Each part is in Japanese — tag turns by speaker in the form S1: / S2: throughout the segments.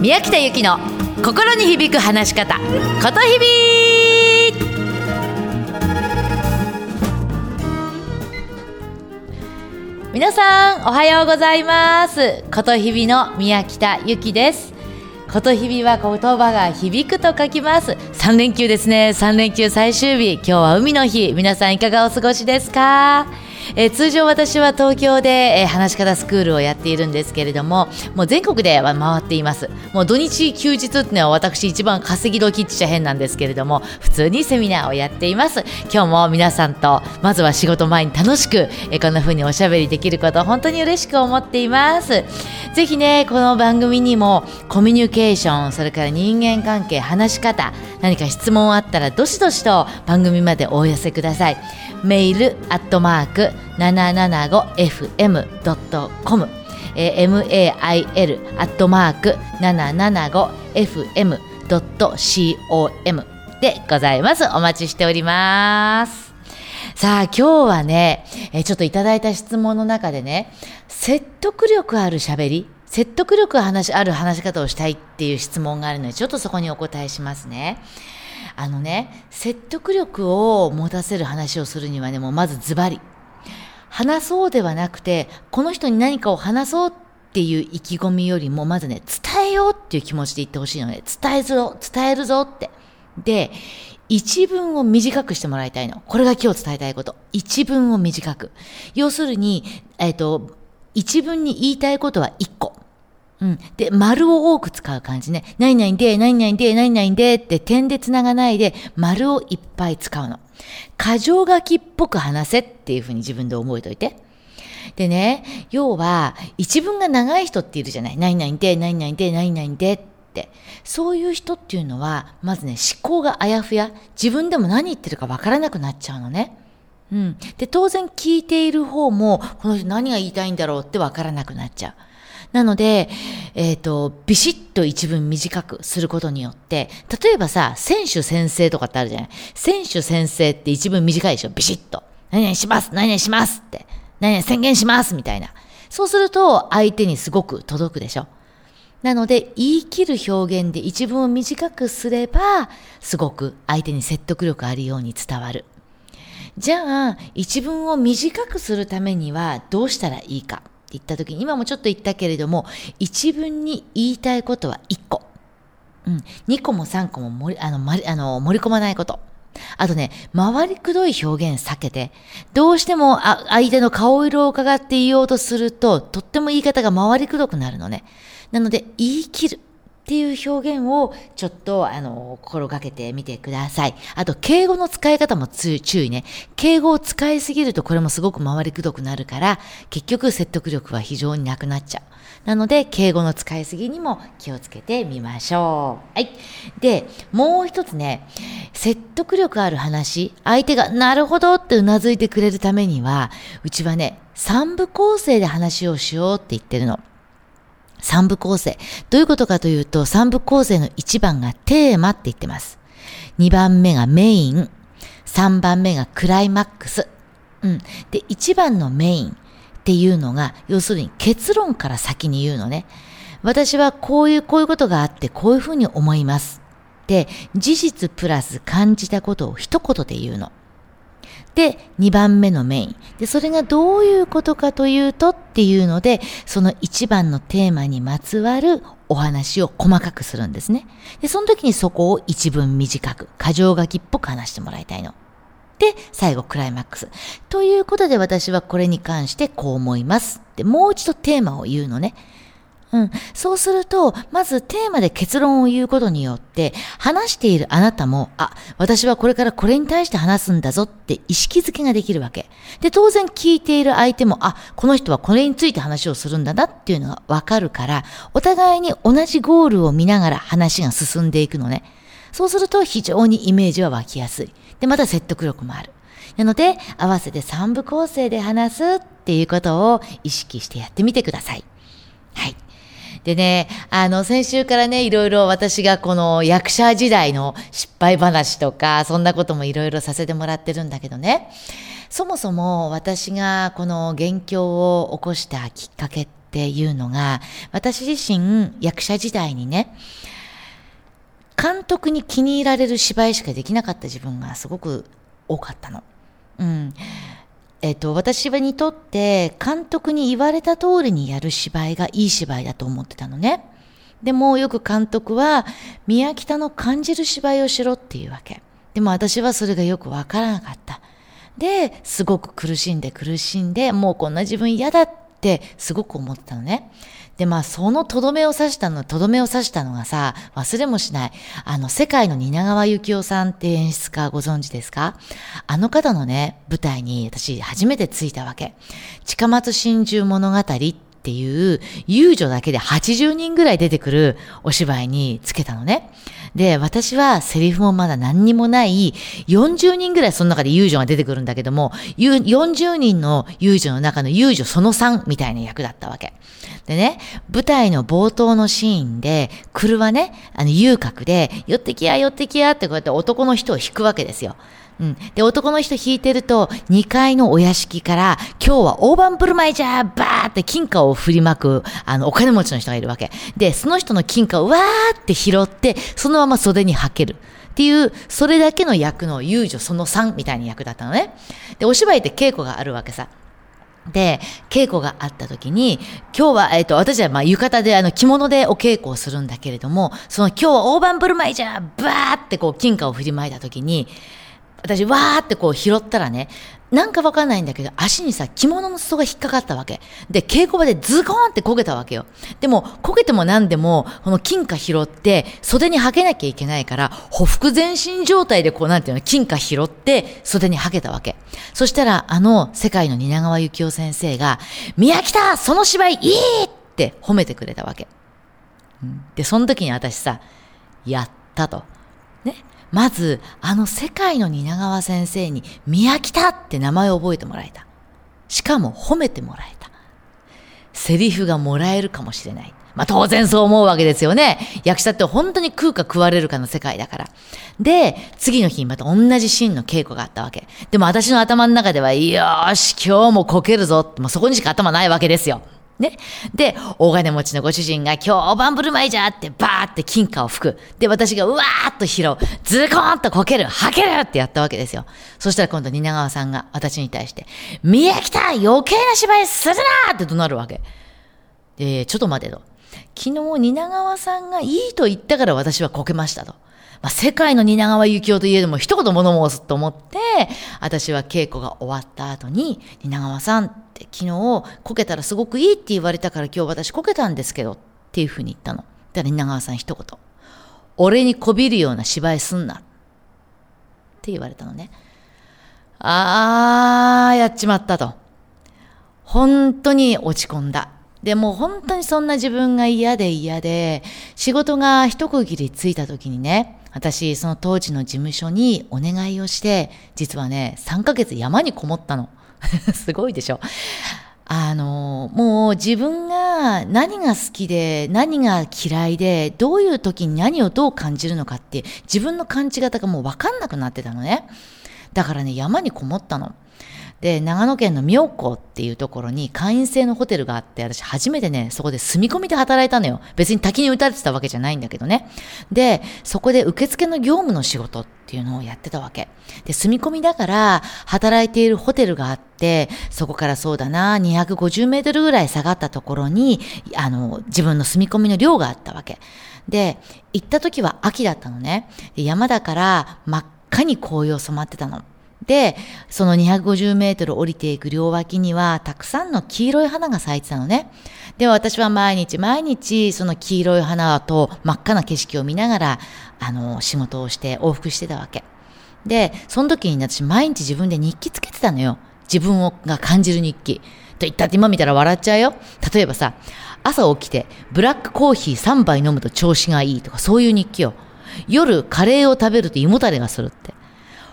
S1: 宮北由紀の心に響く話し方ことひび皆さんおはようございます。ことひびの宮北由紀です。ことひびは言葉が響くと書きます。3連休ですね。3連休最終日。今日は海の日。皆さんいかがお過ごしですか？えー、通常私は東京で、えー、話し方スクールをやっているんですけれどももう全国では回っています。もう土日休日っていうのは私一番稼ぎ時っちゃ変なんですけれども普通にセミナーをやっています。今日も皆さんとまずは仕事前に楽しく、えー、こんな風におしゃべりできること本当に嬉しく思っています。ぜひねこの番組にもコミュニケーションそれから人間関係話し方何か質問あったらどしどしと番組までお寄せください。メールアットマーク 775fm.com mail アットマーク 775fm.com でございます。お待ちしております。さあ、今日はね、えちょっといただいた質問の中でね、説得力ある喋り、説得力話ある話し方をしたいっていう質問があるので、ちょっとそこにお答えしますね。あのね、説得力を持たせる話をするにはね、もうまずズバリ。話そうではなくて、この人に何かを話そうっていう意気込みよりも、まずね、伝えようっていう気持ちで言ってほしいので、伝えぞ、伝えるぞって。で、一文を短くしてもらいたいの。これが今日伝えたいこと。一文を短く。要するに、えっ、ー、と、一文に言いたいことは一個。うん。で、丸を多く使う感じね。何々で、何々で、何々でって点で繋がないで、丸をいっぱい使うの。過剰書きっぽく話せっていうふうに自分で覚えといて。でね、要は、一文が長い人っているじゃない。何々で、何々で、何々でって。そういう人っていうのは、まずね、思考があやふや。自分でも何言ってるかわからなくなっちゃうのね。うん。で、当然聞いている方も、この人何が言いたいんだろうってわからなくなっちゃう。なので、えっ、ー、と、ビシッと一文短くすることによって、例えばさ、選手先生とかってあるじゃない？選手先生って一文短いでしょ？ビシッと。何々します何々しますって。何々宣言しますみたいな。そうすると、相手にすごく届くでしょ？なので、言い切る表現で一文を短くすれば、すごく相手に説得力あるように伝わる。じゃあ、一文を短くするためにはどうしたらいいか？言った時に、今もちょっと言ったけれども、一文に言いたいことは一個。うん。二個も三個も盛り、あの、ま、あの、盛り込まないこと。あとね、回りくどい表現避けて、どうしてもあ相手の顔色を伺って言おうとすると、とっても言い方が回りくどくなるのね。なので、言い切る。っていう表現をちょっとあの心がけてみてください。あと敬語の使い方も注意ね。敬語を使いすぎるとこれもすごく回りくどくなるから結局説得力は非常になくなっちゃう。なので敬語の使いすぎにも気をつけてみましょう。はい。で、もう一つね、説得力ある話、相手がなるほどってうなずいてくれるためには、うちはね、三部構成で話をしようって言ってるの。三部構成。どういうことかというと、三部構成の一番がテーマって言ってます。二番目がメイン。三番目がクライマックス。うん。で、一番のメインっていうのが、要するに結論から先に言うのね。私はこういう、こういうことがあって、こういうふうに思います。で、事実プラス感じたことを一言で言うの。で、2番目のメイン。で、それがどういうことかというとっていうので、その1番のテーマにまつわるお話を細かくするんですね。で、その時にそこを一文短く、過剰書きっぽく話してもらいたいの。で、最後クライマックス。ということで私はこれに関してこう思います。で、もう一度テーマを言うのね。うん。そうすると、まずテーマで結論を言うことによって、話しているあなたも、あ、私はこれからこれに対して話すんだぞって意識づけができるわけ。で、当然聞いている相手も、あ、この人はこれについて話をするんだなっていうのがわかるから、お互いに同じゴールを見ながら話が進んでいくのね。そうすると非常にイメージは湧きやすい。で、また説得力もある。なので、合わせて3部構成で話すっていうことを意識してやってみてください。はい。でね、あの、先週からね、いろいろ私がこの役者時代の失敗話とか、そんなこともいろいろさせてもらってるんだけどね、そもそも私がこの元凶を起こしたきっかけっていうのが、私自身役者時代にね、監督に気に入られる芝居しかできなかった自分がすごく多かったの。うん。えっと、私はにとって監督に言われた通りにやる芝居がいい芝居だと思ってたのね。でもよく監督は宮北の感じる芝居をしろっていうわけ。でも私はそれがよくわからなかった。で、すごく苦しんで苦しんで、もうこんな自分嫌だってすごく思ってたのね。で、まあ、そのとどめを刺したの、とどめを刺したのがさ、忘れもしない。あの、世界の蜷川幸雄さんって演出家ご存知ですか？あの方のね、舞台に私初めて着いたわけ。近松真珠物語っていう遊女だけで80人ぐらい出てくるお芝居につけたのね。で、私はセリフもまだ何にもない40人ぐらいその中で遊女が出てくるんだけども、40人の遊女の中の遊女その3みたいな役だったわけ。でね、舞台の冒頭のシーンで、車ね、あの遊郭で、寄ってきや、寄ってきやってこうやって男の人を引くわけですよ。うん。で、男の人引いてると、2階のお屋敷から、今日は大盤振る舞いじゃーバーって金貨を振りまく、あの、お金持ちの人がいるわけ。で、その人の金貨をわーって拾って、そのまま袖にはける。っていう、それだけの役の遊女その3みたいな役だったのね。で、お芝居って稽古があるわけさ。で、稽古があった時に、今日は、えっ、ー、と、私はま浴衣であの着物でお稽古をするんだけれども、その今日は大盤振る舞いじゃ、バーってこう金貨を振りまいた時に、私、わーってこう拾ったらね、なんかわかんないんだけど、足にさ、着物の裾が引っかかったわけ。で、稽古場でズコーンって焦げたわけよ。でも、焦げても何でも、この金貨拾って、袖にはけなきゃいけないから、ほふ前進状態でこう、なんていうの、金貨拾って、袖にはけたわけ。そしたら、あの、世界の蜷川幸雄先生が、宮北その芝居いいって褒めてくれたわけ。で、その時に私さ、やったと。ね。まず、あの世界の蜷川先生に宮北って名前を覚えてもらえた。しかも褒めてもらえた。セリフがもらえるかもしれない。まあ当然そう思うわけですよね。役者って本当に食うか食われるかの世界だから。で、次の日にまた同じシーンの稽古があったわけ。でも私の頭の中では、よし、今日もこけるぞ。もうそこにしか頭ないわけですよ。ね。で、大金持ちのご主人が今日大盤振る舞いじゃってバーって金貨を吹く。で、私がうわーっと拾う。ズコーンとこける。はけるってやったわけですよ。そしたら今度蜷川さんが私に対して、宮北余計な芝居するなって怒鳴るわけ。で、ちょっと待てと。昨日蜷川さんがいいと言ったから私はこけましたと。まあ、世界の蜷川幸雄といえども一言物申すと思って、私は稽古が終わった後に、蜷川さんって昨日こけたらすごくいいって言われたから今日私こけたんですけどっていうふうに言ったの。だから蜷川さん一言。俺にこびるような芝居すんな。って言われたのね。あー、やっちまったと。本当に落ち込んだ。でも本当にそんな自分が嫌で嫌で、仕事が一区切りついた時にね、私、その当時の事務所にお願いをして、実はね、3ヶ月山にこもったの。すごいでしょ。あの、もう自分が何が好きで、何が嫌いで、どういう時に何をどう感じるのかって、自分の感じ方がもうわかんなくなってたのね。だからね、山にこもったの。で、長野県の妙高っていうところに会員制のホテルがあって、私初めてね、そこで住み込みで働いたのよ。別に滝に打たれてたわけじゃないんだけどね。で、そこで受付の業務の仕事っていうのをやってたわけ。で、住み込みだから、働いているホテルがあって、そこからそうだな、250メートルぐらい下がったところに、あの、自分の住み込みの寮があったわけ。で、行った時は秋だったのね。山だから真っ赤に紅葉染まってたの。で、その250メートル降りていく両脇には、たくさんの黄色い花が咲いてたのね。で、私は毎日毎日、その黄色い花と真っ赤な景色を見ながら、あの、仕事をして往復してたわけ。で、その時に私毎日自分で日記つけてたのよ。自分をが感じる日記。と言ったって今見たら笑っちゃうよ。例えばさ、朝起きてブラックコーヒー3杯飲むと調子がいいとかそういう日記を。夜カレーを食べると胃もたれがするって。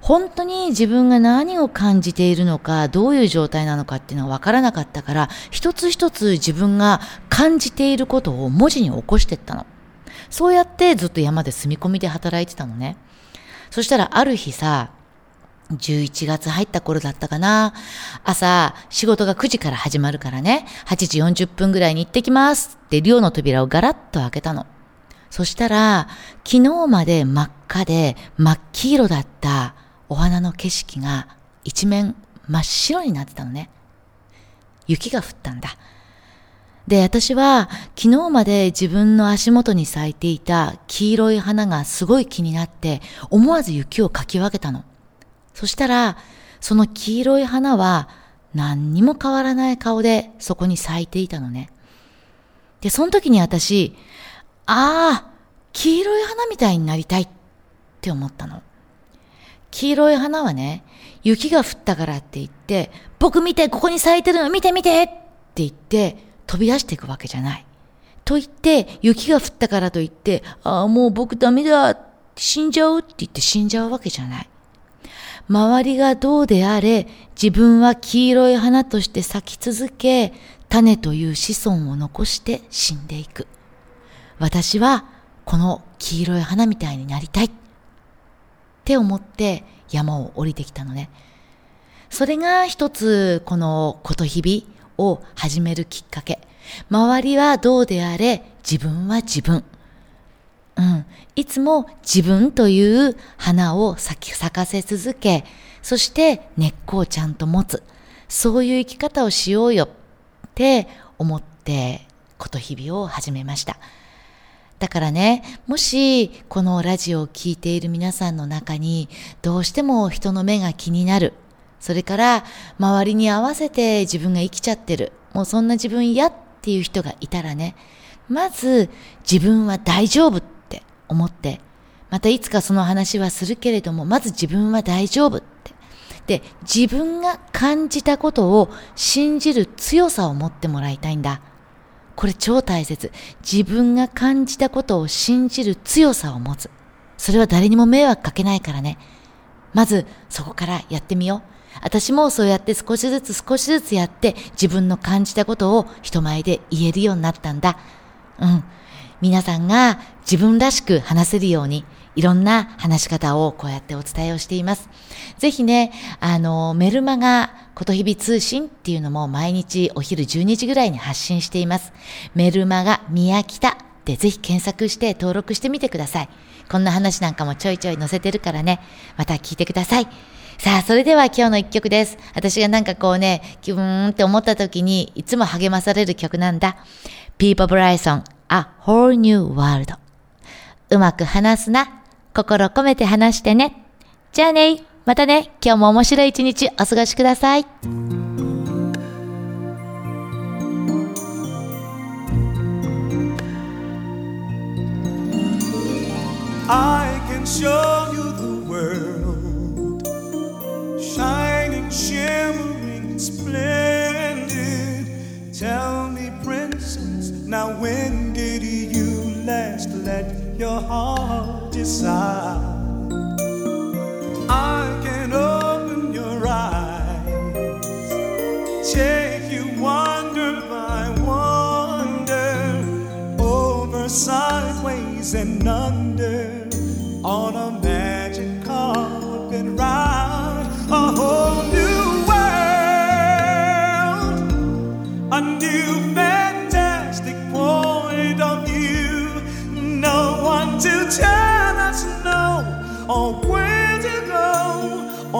S1: 本当に自分が何を感じているのか、どういう状態なのかっていうのが分からなかったから、一つ一つ自分が感じていることを文字に起こしていったの。そうやってずっと山で住み込みで働いてたのね。そしたらある日さ、11月入った頃だったかな。朝、仕事が9時から始まるからね、8時40分ぐらいに行ってきますって寮の扉をガラッと開けたの。そしたら、昨日まで真っ赤で真っ黄色だったお花の景色が一面真っ白になってたのね。雪が降ったんだ。で、私は昨日まで自分の足元に咲いていた黄色い花がすごい気になって思わず雪をかき分けたの。そしたら、その黄色い花は何にも変わらない顔でそこに咲いていたのね。で、その時に私、ああ、黄色い花みたいになりたいって思ったの。黄色い花はね、雪が降ったからって言って、僕見て、ここに咲いてるの見て見てって言って飛び出していくわけじゃない。と言って、雪が降ったからと言って、ああ、もう僕ダメだ、死んじゃうって言って死んじゃうわけじゃない。周りがどうであれ、自分は黄色い花として咲き続け、種という子孫を残して死んでいく。私はこの黄色い花みたいになりたいって思って山を降りてきたのね。それが一つこのことひびを始めるきっかけ。周りはどうであれ？自分は自分。うん。いつも自分という花を咲き咲かせ続け、そして根っこをちゃんと持つ。そういう生き方をしようよって思って、こと日々を始めました。だからね、もしこのラジオを聴いている皆さんの中にどうしても人の目が気になる。それから周りに合わせて自分が生きちゃってる。もうそんな自分嫌っていう人がいたらね、まず自分は大丈夫って思って、またいつかその話はするけれども、まず自分は大丈夫って。で、自分が感じたことを信じる強さを持ってもらいたいんだ。これ超大切。自分が感じたことを信じる強さを持つ。それは誰にも迷惑かけないからね。まずそこからやってみよう。私もそうやって少しずつ少しずつやって自分の感じたことを人前で言えるようになったんだ。うん。皆さんが自分らしく話せるようにいろんな話し方をこうやってお伝えをしています。ぜひね、あの、メルマガ、ことひび通信っていうのも毎日お昼12時ぐらいに発信しています。メルマガ宮北でぜひ検索して登録してみてください。こんな話なんかもちょいちょい載せてるからね、また聞いてください。さあ、それでは今日の一曲です。私がなんかこうね、キューンって思った時にいつも励まされる曲なんだ。ピーポ・ブライソン、A Whole New World。うまく話すな。心込めて話してね。じゃあね。またね。今日も面白い一日お過ごしください。I can show you the world shining, shimmering, splendid. Tell me, princess, now when did you last let your heart inside.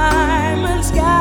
S1: diamond sky.